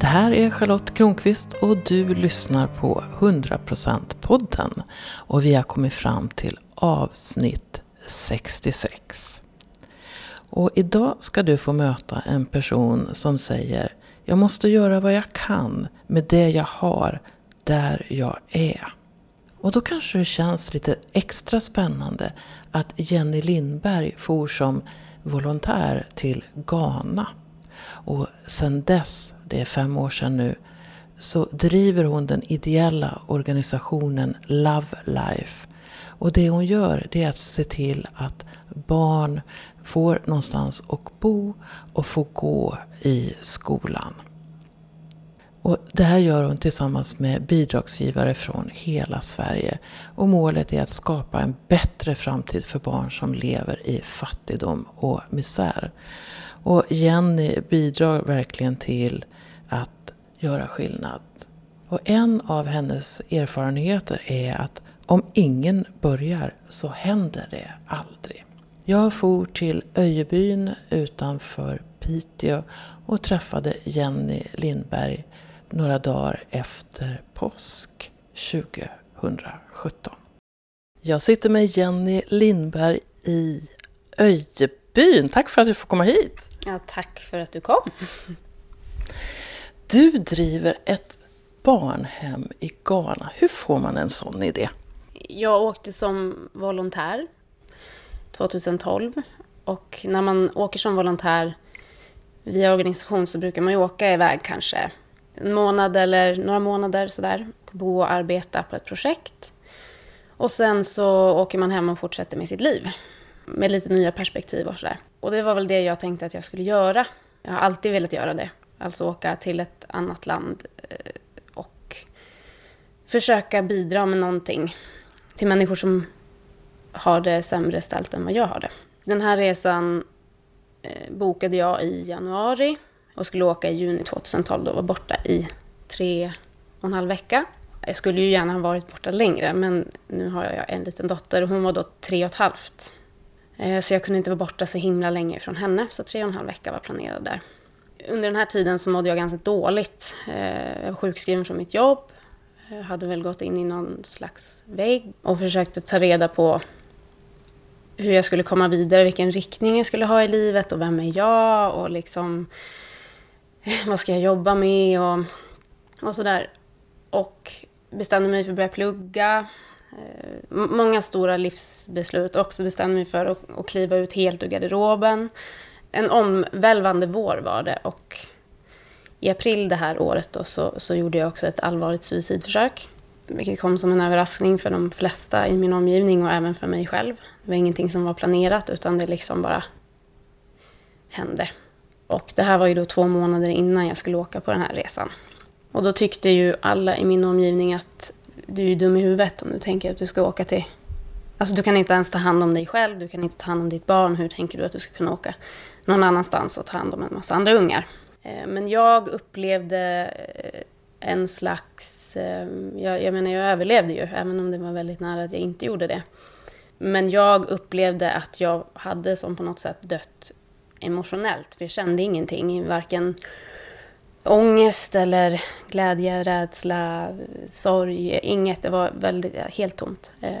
Det här är Charlotte Kronqvist och du lyssnar på 100% podden och vi har kommit fram till avsnitt 66. Och idag ska du få möta en person som säger Jag måste göra vad jag kan med det jag har där jag är. Och då kanske det känns lite extra spännande att Jenny Lindberg for som volontär till Ghana. Och sen dess, det är fem år sedan nu, så driver hon den ideella organisationen Love Life. Och det hon gör det är att se till att barn får någonstans att bo och få gå i skolan. Och det här gör hon tillsammans med bidragsgivare från hela Sverige. Och målet är att skapa en bättre framtid för barn som lever i fattigdom och misär. Och Jenny bidrar verkligen till att göra skillnad. Och en av hennes erfarenheter är att om ingen börjar så händer det aldrig. Jag for till Öjebyn utanför Piteå och träffade Jenny Lindberg några dagar efter påsk 2017. Jag sitter med Jenny Lindberg i Öjebyn. Tack för att du får komma hit. Ja, tack för att du kom. Du driver ett barnhem i Ghana. Hur får man en sån idé? Jag åkte som volontär 2012 och när man åker som volontär via organisation så brukar man ju åka iväg kanske en månad eller några månader sådär. Bo och arbeta på ett projekt. Och sen så åker man hem och fortsätter med sitt liv. Med lite nya perspektiv och sådär. Och det var väl det jag tänkte att jag skulle göra. Jag har alltid velat göra det. Alltså åka till ett annat land eh, och försöka bidra med någonting till människor som har det sämre ställt än vad jag har det. Den här resan eh, bokade jag i januari och skulle åka i juni 2012 då var borta i tre och en halv vecka. Jag skulle ju gärna ha varit borta längre men nu har jag en liten dotter och hon var då tre och ett halvt. Eh, så jag kunde inte vara borta så himla länge från henne så tre och en halv vecka var planerad där. Under den här tiden så mådde jag ganska dåligt. Eh, jag var sjukskriven från mitt jobb. Jag hade väl gått in i någon slags vägg och försökte ta reda på hur jag skulle komma vidare, vilken riktning jag skulle ha i livet och vem är jag och liksom vad ska jag jobba med och, och sådär. Och bestämde mig för att börja plugga. Eh, många stora livsbeslut. Också bestämde mig för att, att kliva ut helt ur garderoben. En omvälvande vår var det. Och i april det här året då, så, så gjorde jag också ett allvarligt suicidförsök. Vilket kom som en överraskning för de flesta i min omgivning och även för mig själv. Det var ingenting som var planerat utan det liksom bara hände. Och det här var ju då två månader innan jag skulle åka på den här resan. Och då tyckte ju alla i min omgivning att du är dum i huvudet om du tänker att du ska åka till... Alltså du kan inte ens ta hand om dig själv, du kan inte ta hand om ditt barn. Hur tänker du att du ska kunna åka någon annanstans och ta hand om en massa andra ungar? Eh, men jag upplevde eh, en slags... Eh, jag, jag menar, jag överlevde ju, även om det var väldigt nära att jag inte gjorde det. Men jag upplevde att jag hade som på något sätt dött emotionellt. För jag kände ingenting, varken ångest eller glädje, rädsla, sorg, inget. Det var väldigt, helt tomt. Eh,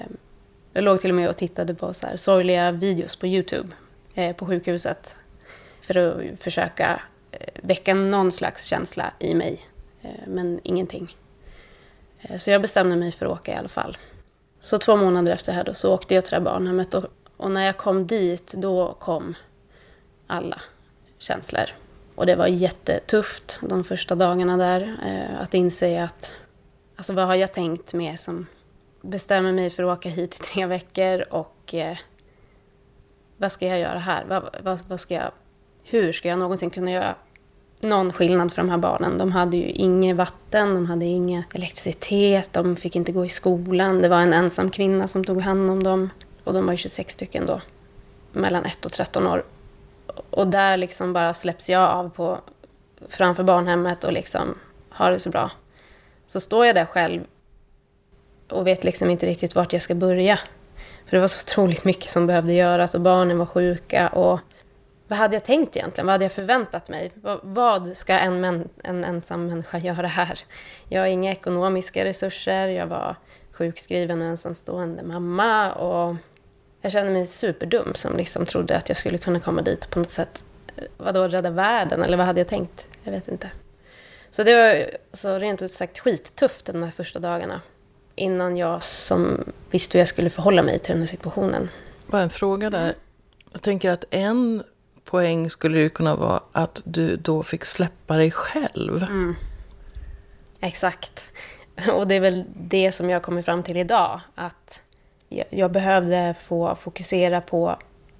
jag låg till och med och tittade på så här sorgliga videos på Youtube eh, på sjukhuset för att försöka eh, väcka någon slags känsla i mig, men ingenting. Så jag bestämde mig för att åka i alla fall. Så två månader efter det här då, så åkte jag till det här barnhemmet och, och när jag kom dit, då kom alla känslor. Och det var jättetufft de första dagarna där. Eh, att inse att, alltså vad har jag tänkt med som bestämmer mig för att åka hit i tre veckor och eh, vad ska jag göra här? Vad, vad, vad, ska jag, hur ska jag någonsin kunna göra någon skillnad för de här barnen? De hade ju inget vatten, de hade ingen elektricitet, de fick inte gå i skolan. Det var en ensam kvinna som tog hand om dem. Och de var ju 26 stycken då, mellan 1 och 13 år och där liksom bara släpps jag av på, framför barnhemmet och liksom har det så bra. Så står jag där själv och vet liksom inte riktigt vart jag ska börja. För det var så otroligt mycket som behövde göras och barnen var sjuka. Och vad hade jag tänkt egentligen? Vad hade jag förväntat mig? Vad, ska en, män, en ensam människa göra här? Jag har inga ekonomiska resurser, jag var sjukskriven och ensamstående mamma. Och jag kände mig superdum som liksom trodde att jag skulle kunna komma dit på något sätt. Vadå, rädda världen? Eller vad hade jag tänkt? Jag vet inte. Så det var alltså, rent ut sagt skittufft de här första dagarna. Innan jag som visste hur jag skulle förhålla mig till den här situationen. Bara en fråga där. Jag tänker att en poäng skulle ju kunna vara att du då fick släppa dig själv. Mm. Exakt. Och det är väl det som jag kommer fram till idag. Att jag behövde få fokusera på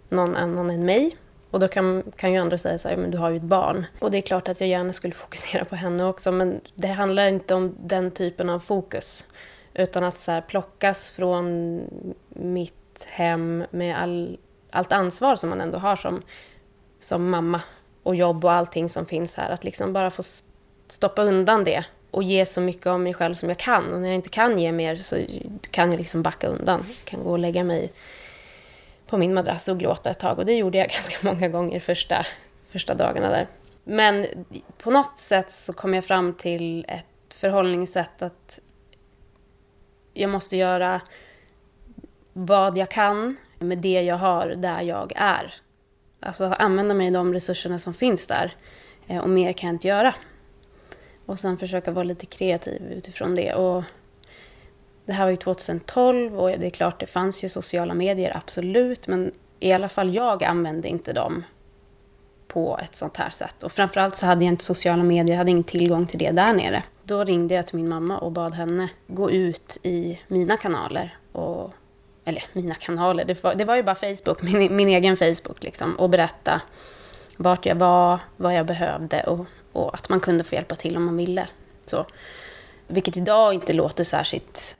någon annan än mig. Och då kan, kan ju andra säga så här, men du har ju ett barn. Och det är klart att jag gärna skulle fokusera på henne också, men det handlar inte om den typen av fokus. Utan att så här, plockas från mitt hem med all, allt ansvar som man ändå har som, som mamma och jobb och allting som finns här. Att liksom bara få stoppa undan det och ge så mycket av mig själv som jag kan. Och när jag inte kan ge mer så kan jag liksom backa undan. Jag kan gå och lägga mig på min madrass och gråta ett tag. Och det gjorde jag ganska många gånger första, första dagarna där. Men på något sätt så kom jag fram till ett förhållningssätt att jag måste göra vad jag kan med det jag har där jag är. Alltså använda mig av de resurserna som finns där. Eh, och mer kan jag inte göra. Och sen försöka vara lite kreativ utifrån det. Och det här var ju 2012 och det är klart det fanns ju sociala medier, absolut. Men i alla fall jag använde inte dem på ett sånt här sätt. Och framförallt så hade jag inte sociala medier, jag hade ingen tillgång till det där nere. Då ringde jag till min mamma och bad henne gå ut i mina kanaler. Och, eller mina kanaler, det var, det var ju bara Facebook, min, min egen Facebook liksom. Och berätta vart jag var, vad jag behövde och, och att man kunde få hjälpa till om man ville. Så. Vilket idag inte låter särskilt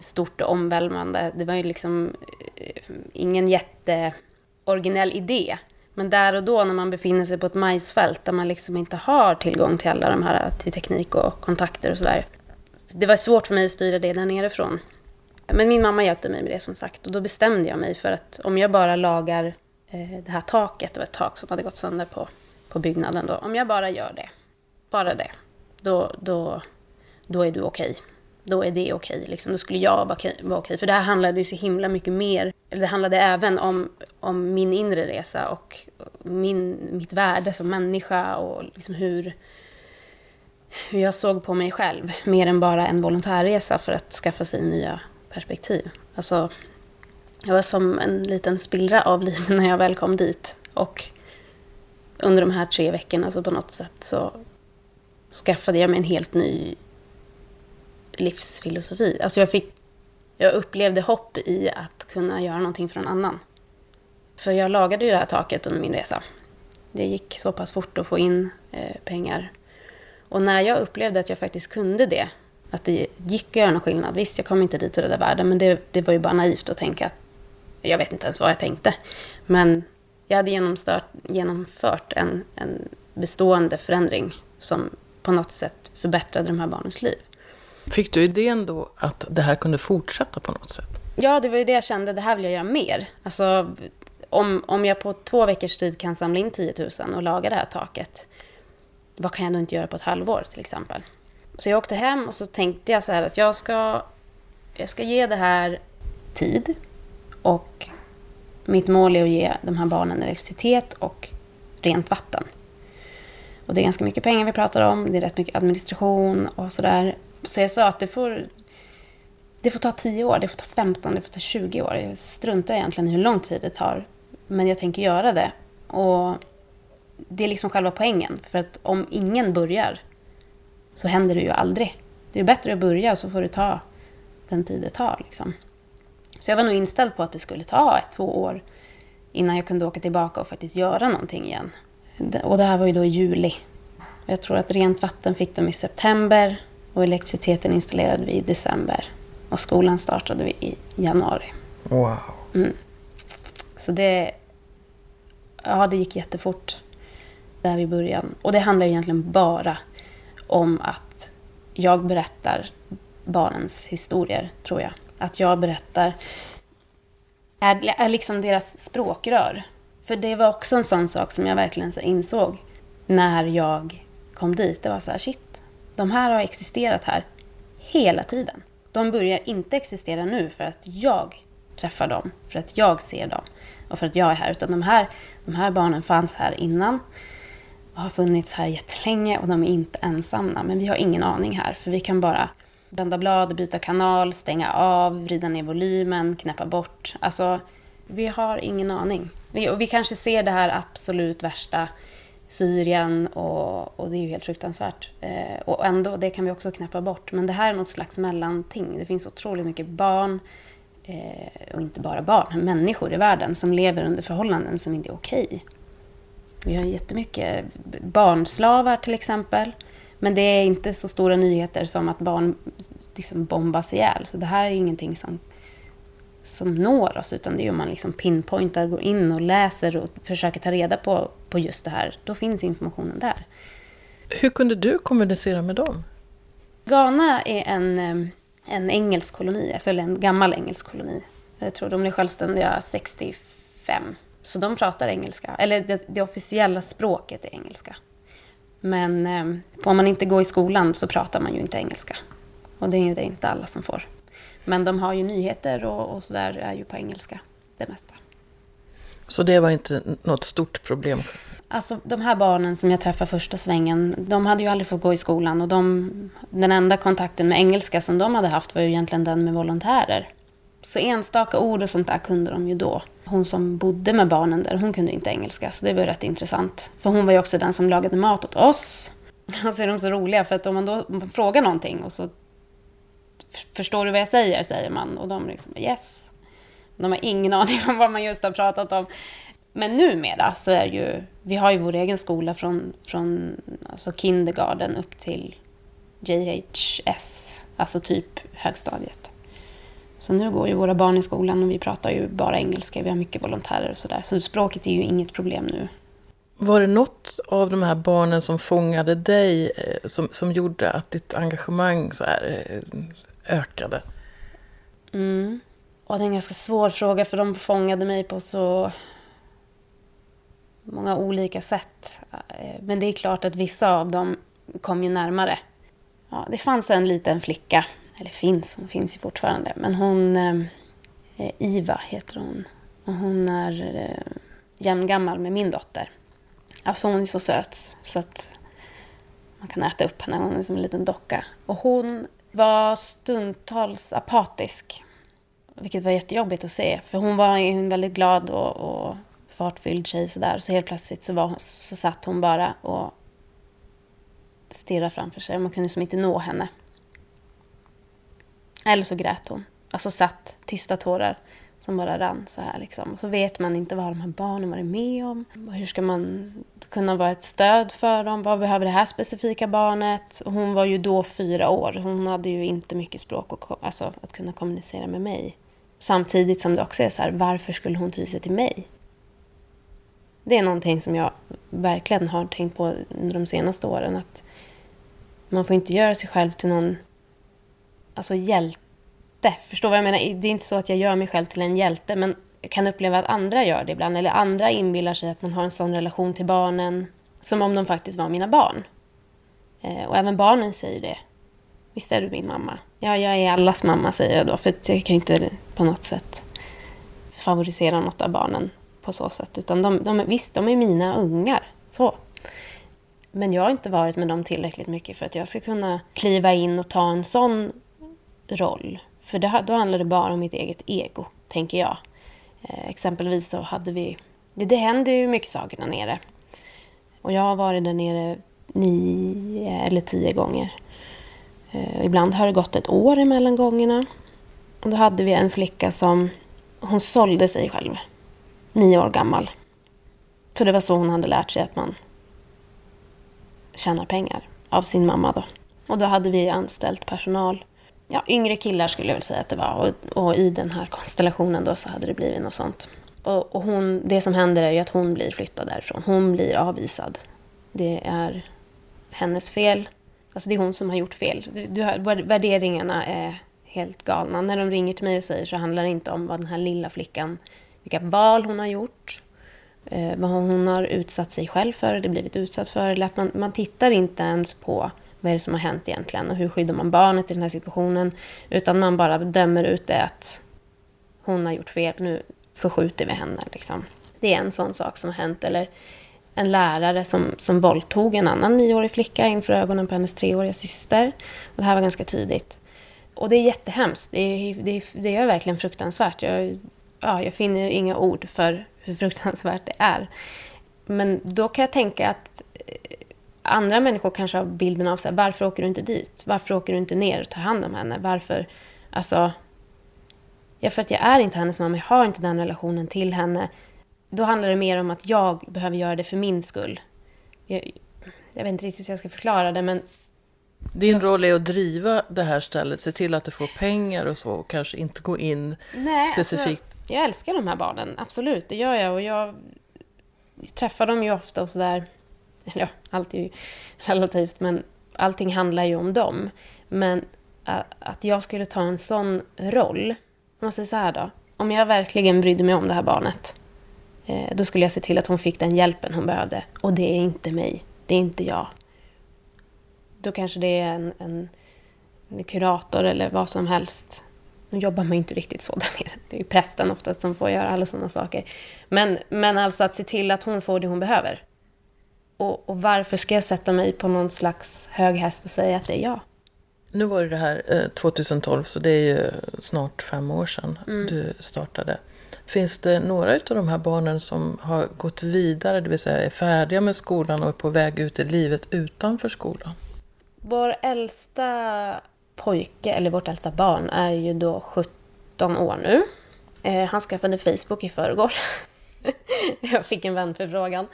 stort och omvälvande. Det var ju liksom eh, ingen jätteoriginell idé. Men där och då när man befinner sig på ett majsfält där man liksom inte har tillgång till alla de här till teknik och kontakter och sådär. Det var svårt för mig att styra det där nerifrån. Men min mamma hjälpte mig med det som sagt och då bestämde jag mig för att om jag bara lagar eh, det här taket, det var ett tak som hade gått sönder på, på byggnaden då. Om jag bara gör det, bara det, då, då, då är du okej. Okay då är det okej. Liksom. Då skulle jag vara okej. För det här handlade ju så himla mycket mer. Eller det handlade även om, om min inre resa och min, mitt värde som människa och liksom hur, hur jag såg på mig själv. Mer än bara en volontärresa för att skaffa sig nya perspektiv. Alltså, jag var som en liten spillra av livet när jag väl kom dit. Och under de här tre veckorna så på något sätt så skaffade jag mig en helt ny livsfilosofi. Alltså jag, fick, jag upplevde hopp i att kunna göra någonting för någon annan. För jag lagade ju det här taket under min resa. Det gick så pass fort att få in eh, pengar. Och när jag upplevde att jag faktiskt kunde det, att det gick att göra någon skillnad. Visst, jag kom inte dit och rädda världen, men det, det var ju bara naivt att tänka att jag vet inte ens vad jag tänkte. Men jag hade genomfört en, en bestående förändring som på något sätt förbättrade de här barnens liv. Fick du idén då att det här kunde fortsätta på något sätt? Ja, det var ju det jag kände, det här vill jag göra mer. Alltså, om, om jag på två veckors tid kan samla in 10 000 och laga det här taket, vad kan jag då inte göra på ett halvår till exempel? Så jag åkte hem och så tänkte jag så här att jag ska, jag ska ge det här tid och mitt mål är att ge de här barnen elektricitet och rent vatten. Och det är ganska mycket pengar vi pratar om, det är rätt mycket administration och sådär. Så jag sa att det får, det får ta 10 år, det får ta 15, det får ta 20 år. Jag struntar egentligen i hur lång tid det tar. Men jag tänker göra det. Och det är liksom själva poängen. För att om ingen börjar så händer det ju aldrig. Det är bättre att börja så får det ta den tid det tar. Liksom. Så jag var nog inställd på att det skulle ta ett, två år innan jag kunde åka tillbaka och faktiskt göra någonting igen. Och det här var ju då i juli. Jag tror att rent vatten fick de i september och elektriciteten installerade vi i december. Och skolan startade vi i januari. Wow. Mm. Så det... Ja, det gick jättefort där i början. Och det handlar egentligen bara om att jag berättar barnens historier, tror jag. Att jag berättar är, är liksom deras språkrör. För det var också en sån sak som jag verkligen insåg när jag kom dit. Det var så här, shit, de här har existerat här hela tiden. De börjar inte existera nu för att jag träffar dem, för att jag ser dem och för att jag är här. Utan de här, de här barnen fanns här innan och har funnits här jättelänge och de är inte ensamma. Men vi har ingen aning här, för vi kan bara vända blad, byta kanal, stänga av, vrida ner volymen, knäppa bort. Alltså, vi har ingen aning. Vi, och vi kanske ser det här absolut värsta, Syrien, och, och det är ju helt fruktansvärt. Eh, och ändå, det kan vi också knäppa bort. Men det här är något slags mellanting. Det finns otroligt mycket barn, eh, och inte bara barn, människor i världen som lever under förhållanden som inte är okej. Okay. Vi har jättemycket barnslavar till exempel. Men det är inte så stora nyheter som att barn liksom bombas ihjäl. Så det här är ingenting som, som når oss, utan det är om man liksom pinpointar, går in och läser och försöker ta reda på, på just det här. Då finns informationen där. Hur kunde du kommunicera med dem? Ghana är en, eh, en engelsk koloni, alltså en gammal engelsk koloni. Jag tror de blev självständiga 65. Så de pratar engelska, eller det, det officiella språket är engelska. Men eh, får man inte gå i skolan så pratar man ju inte engelska. Och det är det inte alla som får. Men de har ju nyheter och, och sådär är ju på engelska, det mesta. Så det var inte något stort problem? Alltså de här barnen som jag träffade första svängen, de hade ju aldrig fått gå i skolan. Och de, den enda kontakten med engelska som de hade haft var ju egentligen den med volontärer. Så enstaka ord och sånt där kunde de ju då. Hon som bodde med barnen där, hon kunde inte engelska. Så det var rätt intressant. För hon var ju också den som lagade mat åt oss. Och så är de så roliga, för att om man då frågar någonting och så Förstår du vad jag säger? säger man. Och de liksom yes. De har ingen aning om vad man just har pratat om. Men numera så är ju, vi har ju vår egen skola från, från alltså kindergarten upp till JHS, alltså typ högstadiet. Så nu går ju våra barn i skolan och vi pratar ju bara engelska. Vi har mycket volontärer och sådär. Så språket är ju inget problem nu. Var det något av de här barnen som fångade dig eh, som, som gjorde att ditt engagemang så här eh, ökade? Mm. Och det är en ganska svår fråga för de fångade mig på så många olika sätt. Eh, men det är klart att vissa av dem kom ju närmare. Ja, det fanns en liten flicka eller finns, hon finns ju fortfarande. Men hon, eh, eh Iva heter hon. Och hon är eh, jämngammal med min dotter. Alltså hon är så söt så att man kan äta upp henne. Hon är som en liten docka. Och hon var stundtals apatisk. Vilket var jättejobbigt att se. För hon var en väldigt glad och, och fartfylld tjej sådär. Så helt plötsligt så, var, så satt hon bara och stirrade framför sig. Man kunde som inte nå henne. Eller så grät hon. Alltså satt tysta tårar som bara rann så här liksom. Och så vet man inte vad de här barnen varit med om. Hur ska man kunna vara ett stöd för dem? Vad behöver det här specifika barnet? Och hon var ju då fyra år. Hon hade ju inte mycket språk och, alltså, att kunna kommunicera med mig. Samtidigt som det också är så här, varför skulle hon ty sig till mig? Det är någonting som jag verkligen har tänkt på under de senaste åren. Att man får inte göra sig själv till någon alltså hjälte. Förstår vad jag menar? Det är inte så att jag gör mig själv till en hjälte, men jag kan uppleva att andra gör det ibland. Eller andra inbillar sig att man har en sån relation till barnen, som om de faktiskt var mina barn. Eh, och även barnen säger det. Visst är du min mamma? Ja, jag är allas mamma, säger jag då. För jag kan ju inte på något sätt favorisera något av barnen på så sätt. Utan de, de, visst, de är mina ungar. Så. Men jag har inte varit med dem tillräckligt mycket för att jag ska kunna kliva in och ta en sån roll. För det, då handlar det bara om mitt eget ego, tänker jag. Eh, exempelvis så hade vi... Det, det händer ju mycket saker där nere. Och jag har varit där nere nio eller tio gånger. Eh, ibland har det gått ett år emellan gångerna. Och då hade vi en flicka som... Hon sålde sig själv. Nio år gammal. För det var så hon hade lärt sig att man tjänar pengar. Av sin mamma då. Och då hade vi anställt personal ja, yngre killar skulle jag väl säga att det var. Och, och, i den här konstellationen då så hade det blivit något sånt. Och, och, hon, det som händer är ju att hon blir flyttad därifrån. Hon blir avvisad. Det är hennes fel. Alltså det är hon som har gjort fel. Du, du, värderingarna är helt galna. När de ringer till mig och säger så handlar det inte om vad den här lilla flickan, vilka val hon har gjort, eh, vad hon har utsatt sig själv för, eller blivit utsatt för. Eller att man, man tittar inte ens på vad är det som har hänt egentligen och hur skyddar man barnet i den här situationen. Utan man bara dömer ut det att hon har gjort fel, nu förskjuter vi henne. Liksom. Det är en sån sak som har hänt. Eller en lärare som, som våldtog en annan nioårig flicka inför ögonen på hennes treåriga syster. Och det här var ganska tidigt. Och det är jättehemskt. Det är, det är, det är verkligen fruktansvärt. Jag, ja, jag finner inga ord för hur fruktansvärt det är. Men då kan jag tänka att eh, andra människor kanske har bilden av så här, varför åker du inte dit? Varför åker du inte ner och tar hand om henne? Varför? Alltså, ja, för att jag är inte hennes mamma, jag har inte den relationen till henne. Då handlar det mer om att jag behöver göra det för min skull. Jag, jag vet inte riktigt hur jag ska förklara det, men... Din roll är att driva det här stället, se till att du får pengar och så, och kanske inte gå in Nej, alltså, specifikt. Alltså, jag älskar de här barnen, absolut, det gör jag. Och jag träffar dem ju ofta och sådär. Eller ja, allt är ju relativt, men allting handlar ju om dem. Men att jag skulle ta en sån roll, om man säger så här då. Om jag verkligen brydde mig om det här barnet eh, då skulle jag se till att hon fick den hjälpen hon behövde. Och det är inte mig. Det är inte jag. Då kanske det är en, en, en kurator eller vad som helst. Nu jobbar man ju inte riktigt så där nere. Det är ju prästen oftast som får göra alla sådana saker. Men, men alltså att se till att hon får det hon behöver. Och, och varför ska jag sätta mig på någon slags hög häst och säga att det är jag? Nu var det det här eh, 2012, så det är ju snart fem år sedan mm. du startade. Finns det några av de här barnen som har gått vidare, det vill säga är färdiga med skolan och är på väg ut i livet utanför skolan? Vår äldsta pojke, eller vårt äldsta barn, är ju då 17 år nu. Eh, han skaffade Facebook i förrgår. Jag fick en vänförfrågan.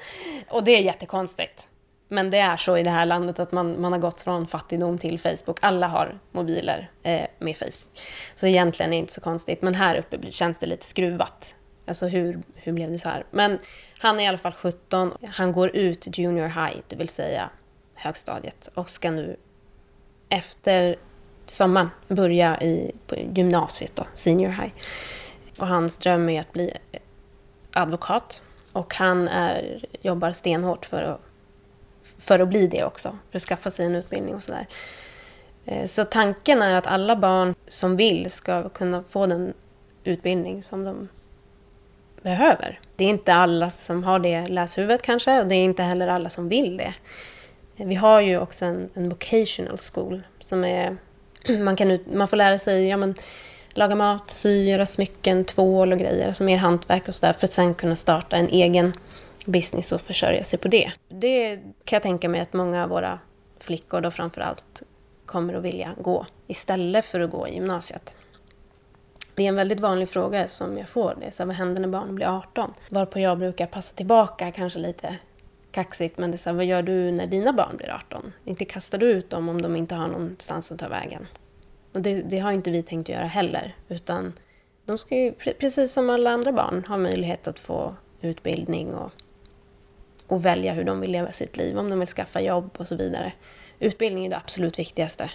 Och det är jättekonstigt. Men det är så i det här landet att man, man har gått från fattigdom till Facebook. Alla har mobiler eh, med Facebook. Så egentligen är det inte så konstigt. Men här uppe känns det lite skruvat. Alltså hur, hur blev det så här? Men han är i alla fall 17. Han går ut junior high, det vill säga högstadiet. Och ska nu efter sommaren börja i på gymnasiet, då, senior high. Och hans dröm är att bli advokat. Och han är, jobbar stenhårt för att för att bli det också, för att skaffa sig en utbildning och sådär. Eh, så tanken är att alla barn som vill ska kunna få den utbildning som de behöver. Det är inte alla som har det läshuvudet kanske och det är inte heller alla som vill det. Eh, vi har ju också en, en vocational school som är... Man, kan ut, man får lära sig ja, men, laga mat, sy, göra smycken, tvål och grejer, alltså mer hantverk och sådär för att sen kunna starta en egen business och försörja sig på det. Det kan jag tänka mig att många av våra flickor då framför allt kommer att vilja gå istället för att gå i gymnasiet. Det är en väldigt vanlig fråga som jag får. Det är så här, vad händer när barnen blir 18? Varpå jag brukar passa tillbaka, kanske lite kaxigt, men det är så här, vad gör du när dina barn blir 18? Inte kastar du ut dem om de inte har någonstans att ta vägen. Och det, det har inte vi tänkt göra heller, utan de ska ju, precis som alla andra barn, ha möjlighet att få utbildning och och välja hur de vill leva sitt liv, om de vill skaffa jobb och så vidare. Utbildning är det absolut viktigaste.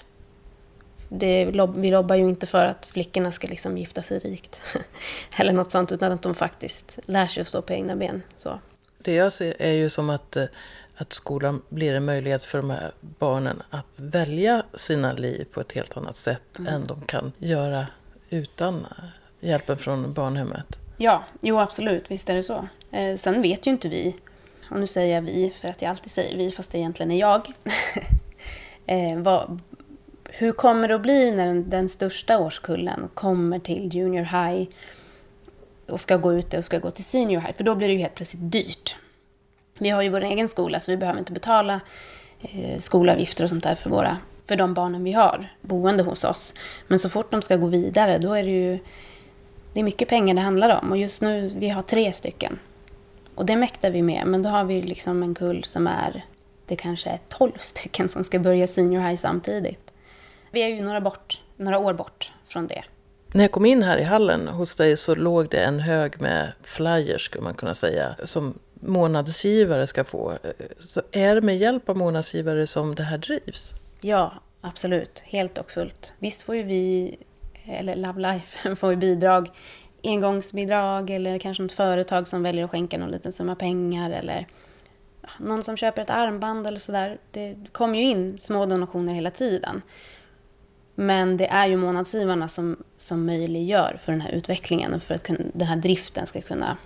Det, vi lobbar ju inte för att flickorna ska liksom gifta sig rikt. Eller något sånt, utan att de faktiskt lär sig att stå på egna ben. Så. Det jag ser är ju som att, eh, att skolan blir en möjlighet för de här barnen att välja sina liv på ett helt annat sätt mm. än de kan göra utan hjälpen från barnhemmet. Ja, jo absolut, visst är det så. Eh, sen vet ju inte vi och nu säger jag vi för att jag alltid säger vi fast det egentligen är jag. eh, vad, hur kommer det att bli när den, den, största årskullen kommer till junior high och ska gå ut och ska gå till senior high? För då blir det ju helt plötsligt dyrt. Vi har ju vår egen skola så vi behöver inte betala eh, skolavgifter och sånt där för, våra, för de barnen vi har boende hos oss. Men så fort de ska gå vidare då är det ju det är mycket pengar det handlar om. Och just nu, vi har tre stycken. Och det mäktar vi med, men då har vi liksom en kull som är, det kanske är 12 stycken som ska börja senior high samtidigt. Vi är ju några, bort, några år bort från det. När jag kom in här i hallen hos dig så låg det en hög med flyers, skulle man kunna säga, som månadsgivare ska få. Så är det med hjälp av månadsgivare som det här drivs? Ja, absolut. Helt och fullt. Visst får ju vi eller Love Life får ju bidrag, engångsbidrag eller kanske något företag som väljer att skänka någon liten summa pengar eller någon som köper ett armband eller sådär. Det kommer ju in små donationer hela tiden. Men det är ju månadsgivarna som, som möjliggör för den här utvecklingen och för att den här driften ska kunna...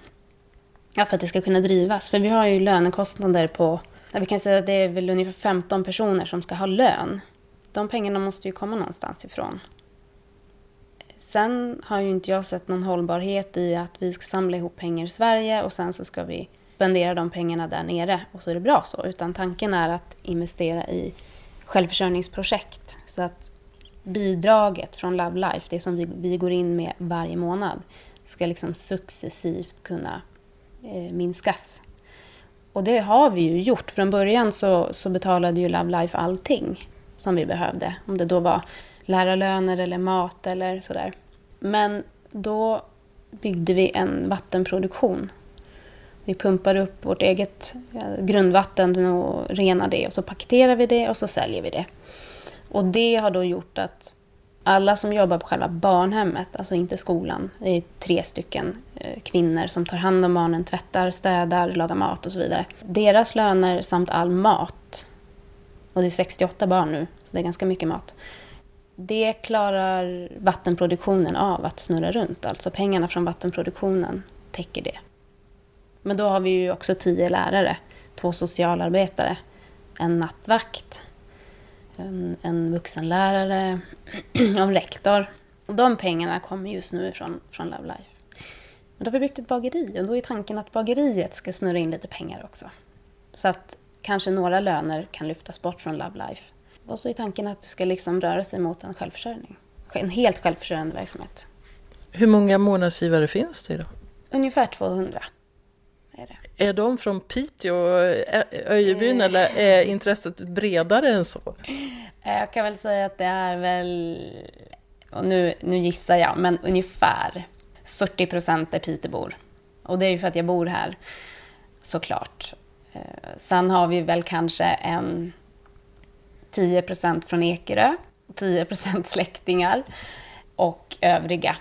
Ja, för att det ska kunna drivas. För vi har ju lönekostnader på... Vi kan säga att det är väl ungefär 15 personer som ska ha lön. De pengarna måste ju komma någonstans ifrån. Sen har ju inte jag sett någon hållbarhet i att vi ska samla ihop pengar i Sverige och sen så ska vi spendera de pengarna där nere och så är det bra så. Utan tanken är att investera i självförsörjningsprojekt. Så att bidraget från Love Life, det som vi, vi går in med varje månad, ska liksom successivt kunna Eh, minskas. Och det har vi ju gjort. Från början så, så betalade ju Love Life allting som vi behövde. Om det då var lärarlöner eller mat eller sådär. Men då byggde vi en vattenproduktion. Vi pumpar upp vårt eget grundvatten och renar det och så paketerar vi det och så säljer vi det. Och det har då gjort att alla som jobbar på själva barnhemmet, alltså inte skolan, det är tre stycken Eh, kvinnor som tar hand om barnen, tvättar, städar, lagar mat och så vidare. Deras löner samt all mat, och det är 68 barn nu, så det är ganska mycket mat. Det klarar vattenproduktionen av att snurra runt, alltså pengarna från vattenproduktionen täcker det. Men då har vi ju också tio lärare, två socialarbetare, en nattvakt, en, en vuxenlärare och en rektor. Och de pengarna kommer just nu från, från Love Life. Men då har vi byggt ett bageri och då är tanken att bageriet ska snurra in lite pengar också. Så att kanske några löner kan lyftas bort från Love Life. Och så är tanken att det ska liksom röra sig mot en självförsörjning. En helt självförsörjande verksamhet. Hur många månadsgivare finns det idag? Ungefär 200 är det. Är de från Piteå och Öjebyn eh. eller är intresset bredare än så? Jag kan väl säga att det är väl, och nu, nu gissar jag, men ungefär 40 procent är Pitebor. Och det är ju för att jag bor här, såklart. Eh, sen har vi väl kanske en 10 procent från Ekerö, 10 procent släktingar och övriga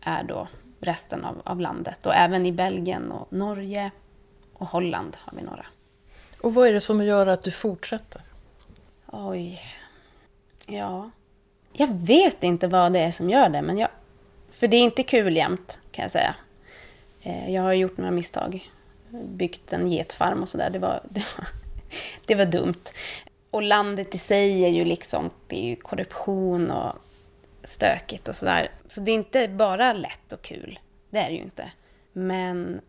är då resten av, av landet. Och även i Belgien och Norge och Holland har vi några. Och vad är det som gör att du fortsätter? Oj. Ja. Jag vet inte vad det är som gör det, men jag... För det är inte kul jämt, kan jag säga. Eh, jag har gjort några misstag. Byggt en getfarm och sådär. Det var, det, var, det var dumt. Och landet i sig är ju liksom, det är ju korruption och stökigt och sådär. Så det är inte bara lätt och kul. Det är det ju inte. Men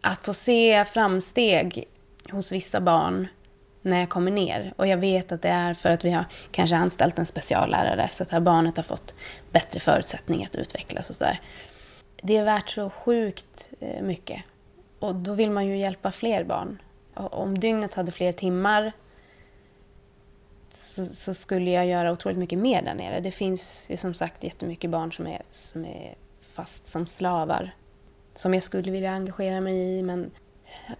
att få se framsteg hos vissa barn när jag kommer ner. Och jag vet att det är för att vi har kanske anställt en speciallärare så att det här barnet har fått bättre förutsättningar att utvecklas och sådär. Det är värt så sjukt eh, mycket. Och då vill man ju hjälpa fler barn. Om dygnet hade fler timmar så, så, skulle jag göra otroligt mycket mer där nere. Det finns ju som sagt jättemycket barn som är, som är fast som slavar. Som jag skulle vilja engagera mig i men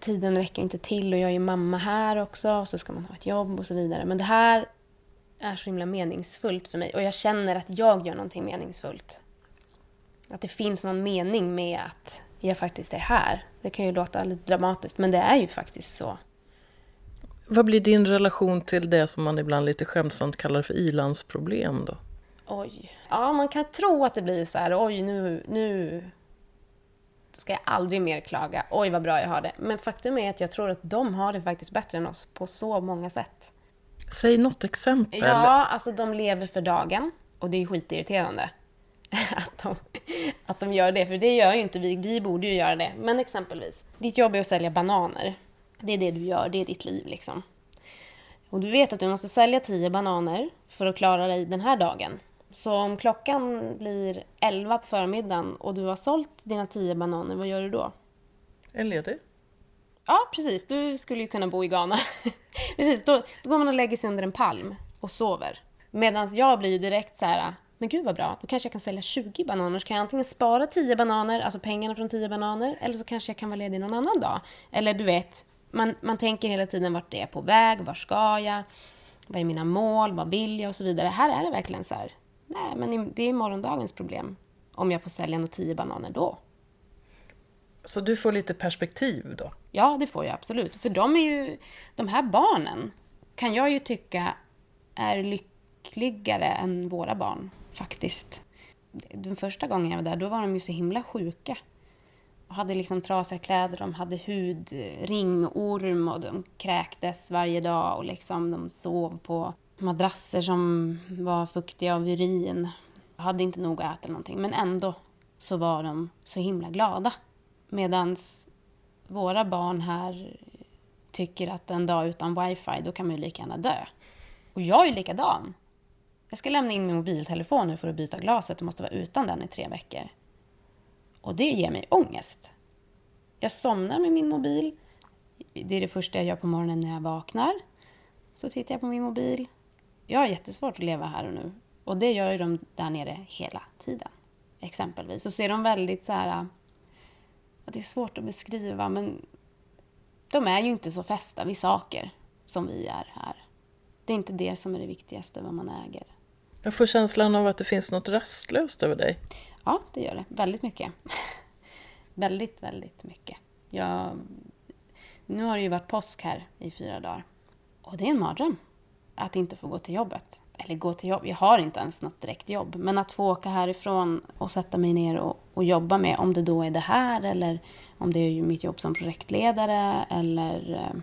tiden räcker inte till och jag är ju mamma här också och så ska man ha ett jobb och så vidare. Men det här är så himla meningsfullt för mig och jag känner att jag gör någonting meningsfullt. Att det finns någon mening med att jag faktiskt är här. Det kan ju låta lite dramatiskt men det är ju faktiskt så. Vad blir din relation till det som man ibland lite skämtsamt kallar för ilandsproblem då? Oj. Ja, man kan tro att det blir så här, oj nu, nu ska jag aldrig mer klaga. Oj vad bra jag har det. Men faktum är att jag tror att de har det faktiskt bättre än oss på så många sätt. Säg något exempel. Ja, alltså de lever för dagen. Och det är skitirriterande. att, de, att de gör det, för det gör ju inte vi. Vi borde ju göra det. Men exempelvis, ditt jobb är att sälja bananer. Det är det du gör, det är ditt liv liksom. Och du vet att du måste sälja tio bananer för att klara dig den här dagen. Så om klockan blir 11 på förmiddagen och du har sålt dina tio bananer, vad gör du då? Är ledig. Ja, precis. Du skulle ju kunna bo i Ghana. precis, då, då går man och lägger sig under en palm och sover. Medan jag blir ju direkt så här, men gud vad bra, då kanske jag kan sälja 20 bananer. Så kan jag antingen spara 10 bananer, alltså pengarna från 10 bananer, eller så kanske jag kan vara ledig någon annan dag. Eller du vet, man, man tänker hela tiden vart är jag på väg, var ska jag, vad är mina mål, vad vill jag och så vidare. Här är det verkligen så här, Nej, men det är morgondagens problem. Om jag får sälja några tio bananer då. Så du får lite perspektiv då? Ja, det får jag absolut. För de är ju, de här barnen kan jag ju tycka är lyckligare än våra barn, faktiskt. Den första gången jag var där, då var de ju så himla sjuka. De hade liksom trasiga kläder, de hade hud, ringorm och de kräktes varje dag och liksom de sov på madrasser som var fuktiga av urin. Jag hade inte nog att äta någonting, men ändå så var de så himla glada. Medan våra barn här tycker att en dag utan wifi, då kan man ju lika gärna dö. Och jag är ju likadan. Jag ska lämna in min mobiltelefon nu för att byta glaset och måste vara utan den i tre veckor. Och det ger mig ångest. Jag somnar med min mobil. Det är det första jag gör på morgonen när jag vaknar. Så tittar jag på min mobil. Jag har jättesvårt att leva här och nu. Och det gör ju de där nere hela tiden. Exempelvis. Och så är de väldigt så här... Det är svårt att beskriva, men de är ju inte så fästa vid saker som vi är här. Det är inte det som är det viktigaste, vad man äger. Jag får känslan av att det finns något rastlöst över dig. Ja, det gör det. Väldigt mycket. väldigt, väldigt mycket. Jag... Nu har det ju varit påsk här i fyra dagar. Och det är en mardröm. Att inte få gå till jobbet. Eller gå till jobb, jag har inte ens något direkt jobb. Men att få åka härifrån och sätta mig ner och, och jobba med, om det då är det här eller om det är mitt jobb som projektledare eller eh,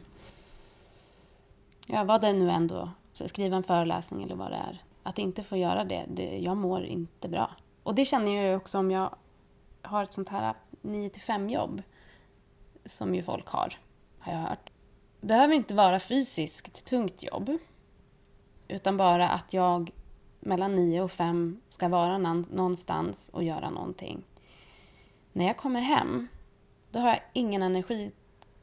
ja, vad det nu ändå, skriva en föreläsning eller vad det är. Att inte få göra det, det jag mår inte bra. Och det känner jag ju också om jag har ett sånt här 9 5 jobb som ju folk har, har jag hört. Det behöver inte vara fysiskt tungt jobb. Utan bara att jag mellan nio och fem ska vara någonstans och göra någonting. När jag kommer hem, då har jag ingen energi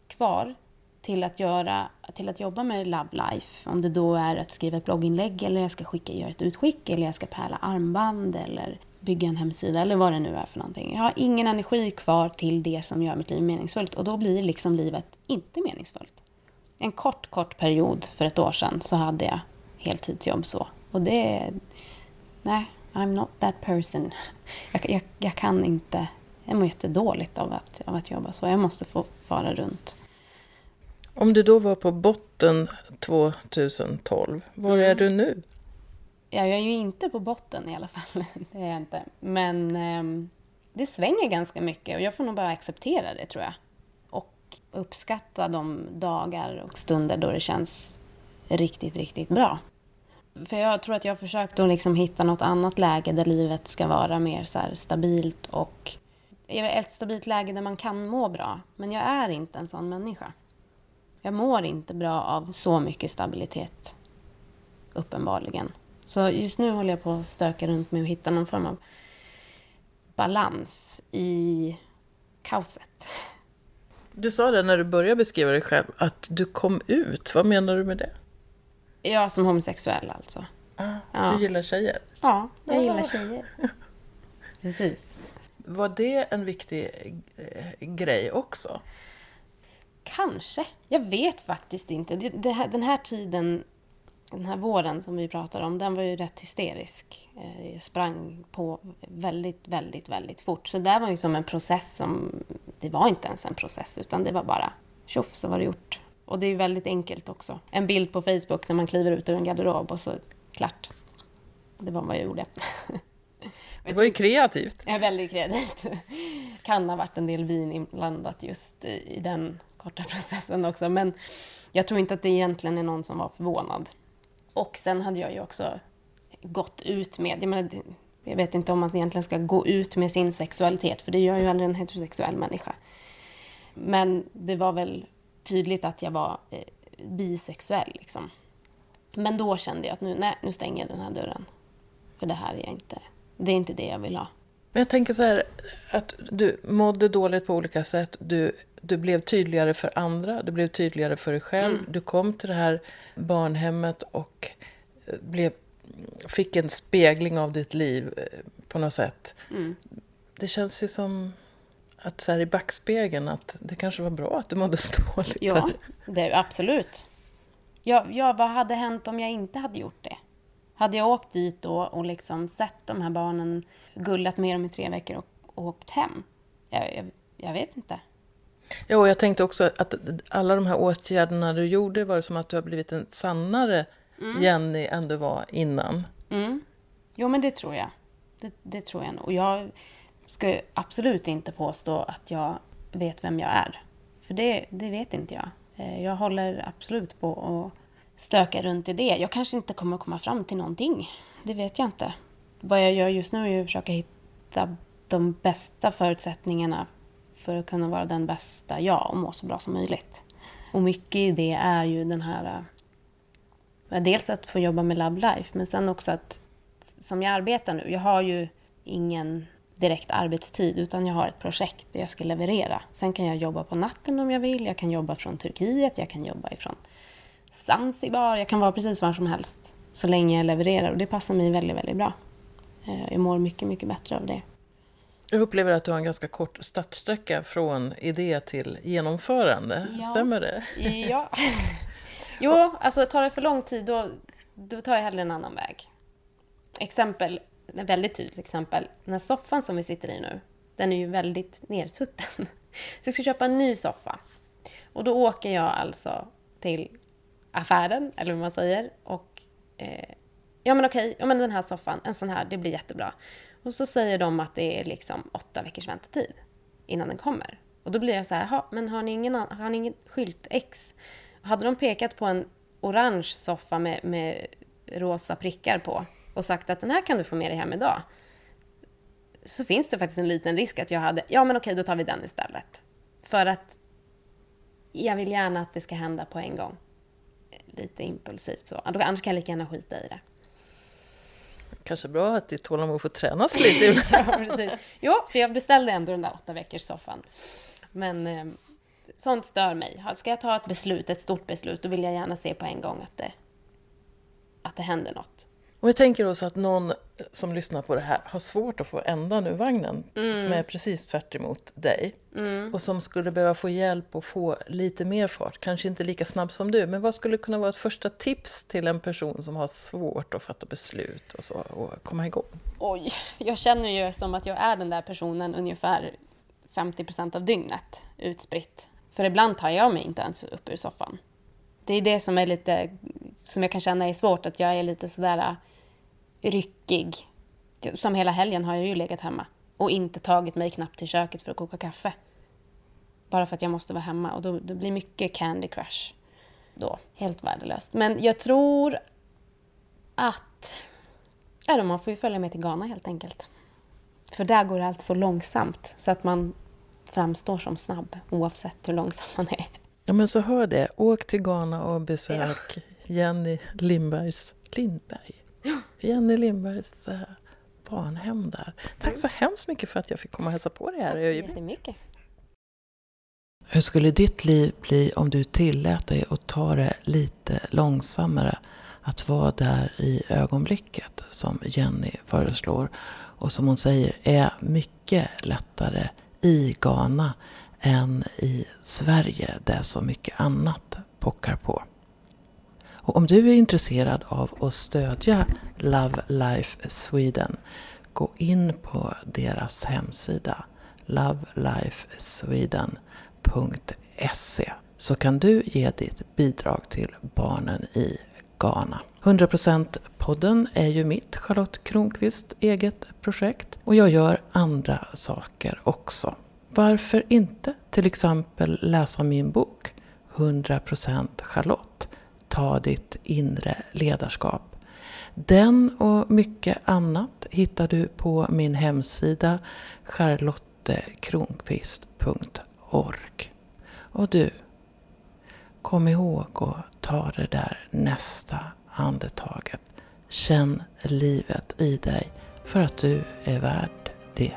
kvar till att, göra, till att jobba med Love Life. Om det då är att skriva ett blogginlägg eller jag ska skicka, göra ett utskick eller jag ska pärla armband eller bygga en hemsida eller vad det nu är för någonting. Jag har ingen energi kvar till det som gör mitt liv meningsfullt och då blir liksom livet inte meningsfullt. En kort, kort period för ett år sedan så hade jag heltidsjobb så. Och det... Nej, I'm not that person. Jag, jag, jag kan inte... Jag mår jättedåligt av att, av att jobba så. Jag måste få fara runt. Om du då var på botten 2012, var mm. är du nu? Ja, jag är ju inte på botten i alla fall. Det är jag inte. Men eh, det svänger ganska mycket och jag får nog bara acceptera det tror jag. Och uppskatta de dagar och stunder då det känns riktigt, riktigt bra. För jag tror att jag har försökt att liksom hitta något annat läge där livet ska vara mer så stabilt och ett stabilt läge där man kan må bra. Men jag är inte en sån människa. Jag mår inte bra av så mycket stabilitet. Uppenbarligen. Så just nu håller jag på att stöka runt med att hitta någon form av balans i kaoset. Du sa det när du började beskriva dig själv, att du kom ut. Vad menar du med det? Ja, som homosexuell alltså. Ah, ja. Du gillar tjejer? Ja, jag gillar tjejer. Precis. Var det en viktig eh, grej också? Kanske. Jag vet faktiskt inte. Det, det här, den här tiden, den här våren som vi pratar om, den var ju rätt hysterisk. Eh, jag sprang på väldigt, väldigt, väldigt fort. Så det var ju som en process som... Det var inte ens en process, utan det var bara tjoff så var det gjort. Och det är ju väldigt enkelt också. En bild på Facebook när man kliver ut ur en garderob och så klart. Det var vad jag gjorde. Det var ju kreativt. Ja, väldigt kreativt. Kan ha varit en del vin inblandat just i den korta processen också. Men jag tror inte att det egentligen är någon som var förvånad. Och sen hade jag ju också gått ut med, jag, menar, jag vet inte om man egentligen ska gå ut med sin sexualitet, för det gör ju aldrig en heterosexuell människa. Men det var väl tydligt att jag var eh, bisexuell. Liksom. Men då kände jag att nu, nej, nu stänger jag den här dörren. För det här är inte, det är inte det jag vill ha. Men jag tänker så här, att du mådde dåligt på olika sätt. Du, du blev tydligare för andra, du blev tydligare för dig själv. Mm. Du kom till det här barnhemmet och eh, blev, fick en spegling av ditt liv eh, på något sätt. Mm. Det känns ju som att så här i backspegeln att det kanske var bra att du mådde dåligt. Ja, det, absolut. Ja, ja, vad hade hänt om jag inte hade gjort det? Hade jag åkt dit då och liksom sett de här barnen gullat med dem i tre veckor och, och åkt hem? Jag, jag, jag vet inte. Ja, och jag tänkte också att alla de här åtgärderna du gjorde var det som att du har blivit en sannare mm. Jenny än du var innan. Mm. Jo, men det tror jag. Det, det tror jag nog. Och jag ska absolut inte påstå att jag vet vem jag är. För det, det vet inte jag. Eh, jag håller absolut på att stöka runt i det. Jag kanske inte kommer att komma fram till någonting. Det vet jag inte. Vad jag gör just nu är att försöka hitta de bästa förutsättningarna för att kunna vara den bästa jag och må så bra som möjligt. Och mycket i det är ju den här... Eh, dels att få jobba med Love Life, men sen också att som jag arbetar nu, jag har ju ingen direkt arbetstid utan jag har ett projekt jag ska leverera. Sen kan jag jobba på natten om jag vill, jag kan jobba från Turkiet, jag kan jobba ifrån Zanzibar, jag kan vara precis var som helst så länge jag levererar och det passar mig väldigt, väldigt bra. Eh, jag mår mycket, mycket bättre av det. Jag upplever att du har en ganska kort startsträcka från idé till genomförande. Ja. Stämmer det? Ja. Jo, alltså tar det för lång tid då, då tar jag hellre en annan väg. Exempel, ett väldigt tydligt exempel. Den här soffan som vi sitter i nu, den är ju väldigt nersutten. Så jag ska köpa en ny soffa. Och då åker jag alltså till affären, eller vad man säger, och eh, ja men okej, ja men den här soffan, en sån här, det blir jättebra. Och så säger de att det är liksom åtta veckors väntetid innan den kommer. Och då blir jag så här, men har ni ingen, har ni ingen skylt X? Hade de pekat på en orange soffa med, med rosa prickar på och sagt att den här kan du få med dig hem idag. Så finns det faktiskt en liten risk att jag hade, ja men okej då tar vi den istället. För att jag vill gärna att det ska hända på en gång. Lite impulsivt så. Annars kan jag lika gärna skita i det. Kanske bra att ditt tålamod får tränas lite. ja, precis. Jo, för jag beställde ändå den där åtta veckors soffan. Men eh, sånt stör mig. Ska jag ta ett beslut, ett stort beslut, då vill jag gärna se på en gång att det, att det händer något. Om vi tänker oss att någon som lyssnar på det här har svårt att få ändan ur vagnen, mm. som är precis tvärt dig, mm. och som skulle behöva få hjälp och få lite mer fart, kanske inte lika snabb som du, men vad skulle kunna vara ett första tips till en person som har svårt att fatta beslut och, så, och komma igång? Oj, jag känner ju som att jag är den där personen ungefär 50 procent av dygnet utspritt. För ibland tar jag mig inte ens upp ur soffan. Det är det som är lite, som jag kan känna är svårt, att jag är lite sådär ryckig. Som hela helgen har jag ju legat hemma och inte tagit mig knappt till köket för att koka kaffe. Bara för att jag måste vara hemma och då, då blir mycket Candy Crush då. Helt värdelöst. Men jag tror att... Ja, man får ju följa med till Ghana helt enkelt. För där går allt så långsamt så att man framstår som snabb oavsett hur långsam man är. Ja men så hör det. Åk till Ghana och besök ja. Jenny Lindbergs Lindberg. Jenny Lindbergs barnhem där. Tack så hemskt mycket för att jag fick komma och hälsa på dig här i Öjeby. Hur skulle ditt liv bli om du tillät dig att ta det lite långsammare? Att vara där i ögonblicket som Jenny föreslår och som hon säger är mycket lättare i Ghana än i Sverige där så mycket annat pockar på. Och om du är intresserad av att stödja Love Life Sweden, gå in på deras hemsida lovelifesweden.se så kan du ge ditt bidrag till barnen i Ghana. 100% podden är ju mitt, Charlotte Kronqvist, eget projekt och jag gör andra saker också. Varför inte till exempel läsa min bok 100% Charlotte ta ditt inre ledarskap. Den och mycket annat hittar du på min hemsida charlottekronqvist.org. Och du, kom ihåg att ta det där nästa andetaget. Känn livet i dig för att du är värd det.